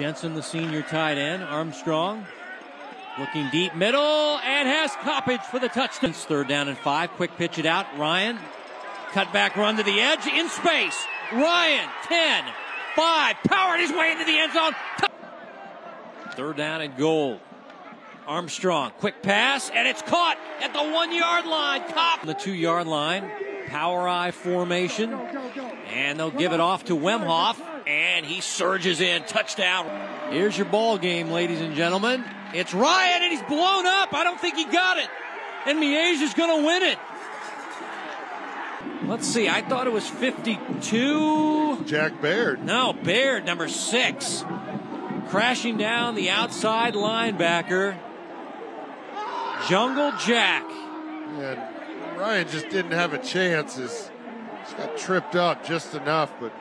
Jensen, the senior tight end. Armstrong looking deep middle and has Coppage for the touchdown. Third down and five. Quick pitch it out. Ryan. Cut back run to the edge in space. Ryan, 10, 5, powered his way into the end zone. Third down and goal. Armstrong, quick pass, and it's caught at the one yard line. Cop the two yard line. Power I formation. And they'll give it off to Wemhoff, and he surges in. Touchdown. Here's your ball game, ladies and gentlemen. It's Ryan, and he's blown up. I don't think he got it. And Miege is going to win it. Let's see. I thought it was 52. Jack Baird. No, Baird, number six. Crashing down the outside linebacker. Jungle Jack. And Ryan just didn't have a chance. He's got tripped up just enough, but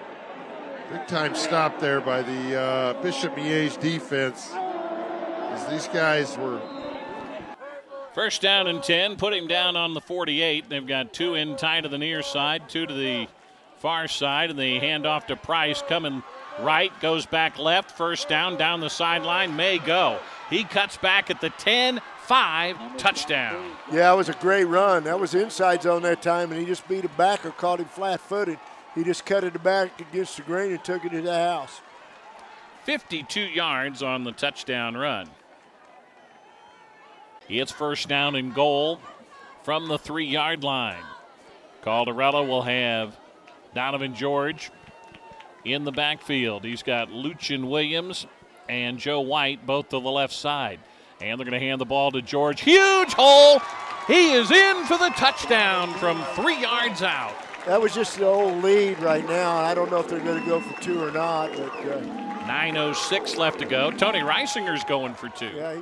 big time stop there by the uh, Bishop Miege defense. As these guys were First down and 10, put him down on the 48. They've got two in tight to the near side, two to the far side, and they hand off to Price coming right, goes back left. First down, down the sideline, may go. He cuts back at the 10 5, touchdown. Yeah, it was a great run. That was inside zone that time, and he just beat a backer, caught him flat footed. He just cut it back against the grain and took it to the house. 52 yards on the touchdown run. It's first down and goal from the three yard line. Caldarella will have Donovan George in the backfield. He's got Lucian Williams and Joe White both to the left side. And they're going to hand the ball to George. Huge hole. He is in for the touchdown from three yards out. That was just the old lead right now. I don't know if they're going to go for two or not, but. Uh, 9.06 left to go. Tony Reisinger's going for two. Yeah,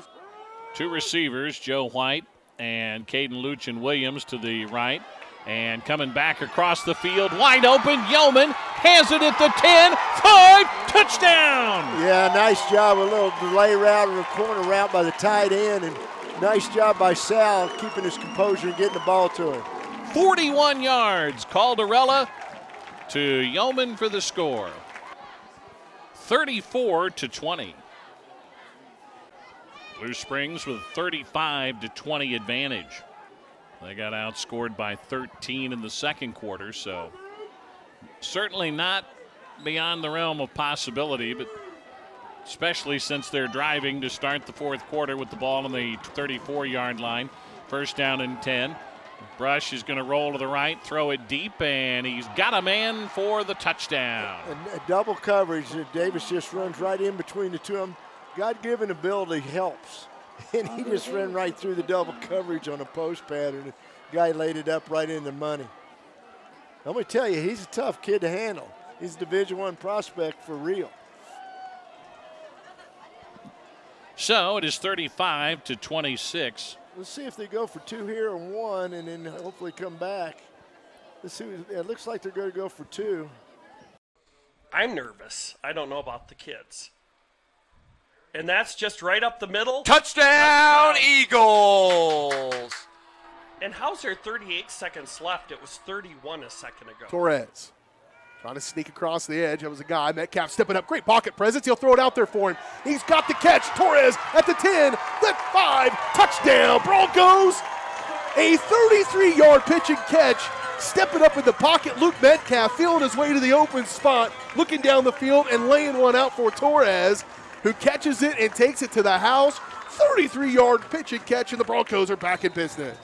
Two receivers, Joe White and Caden Lucian Williams to the right. And coming back across the field, wide open, Yeoman has it at the 10, 5, touchdown! Yeah, nice job. A little delay route or a corner route by the tight end, and nice job by Sal keeping his composure and getting the ball to him. 41 yards, Caldarella to Yeoman for the score. 34 to 20. Blue Springs with 35 to 20 advantage. They got outscored by 13 in the second quarter, so certainly not beyond the realm of possibility, but especially since they're driving to start the fourth quarter with the ball on the 34 yard line. First down and 10. Brush is going to roll to the right, throw it deep, and he's got a man for the touchdown. And double coverage. Davis just runs right in between the two of them. God given ability helps. And he just ran right through the double coverage on a post pattern. The guy laid it up right in the money. Going to tell you, he's a tough kid to handle. He's a Division One prospect for real. So it is 35 to 26. Let's see if they go for two here and one, and then hopefully come back. Let's see. It looks like they're going to go for two. I'm nervous. I don't know about the kids. And that's just right up the middle. Touchdown, Eagles! And how's there 38 seconds left? It was 31 a second ago. Torres trying to sneak across the edge. That was a guy. Metcalf stepping up. Great pocket presence. He'll throw it out there for him. He's got the catch. Torres at the 10, the 5. Touchdown, Broncos! A 33 yard pitch and catch. Stepping up in the pocket, Luke Metcalf feeling his way to the open spot, looking down the field and laying one out for Torres who catches it and takes it to the house. 33 yard pitch and catch, and the Broncos are back in business.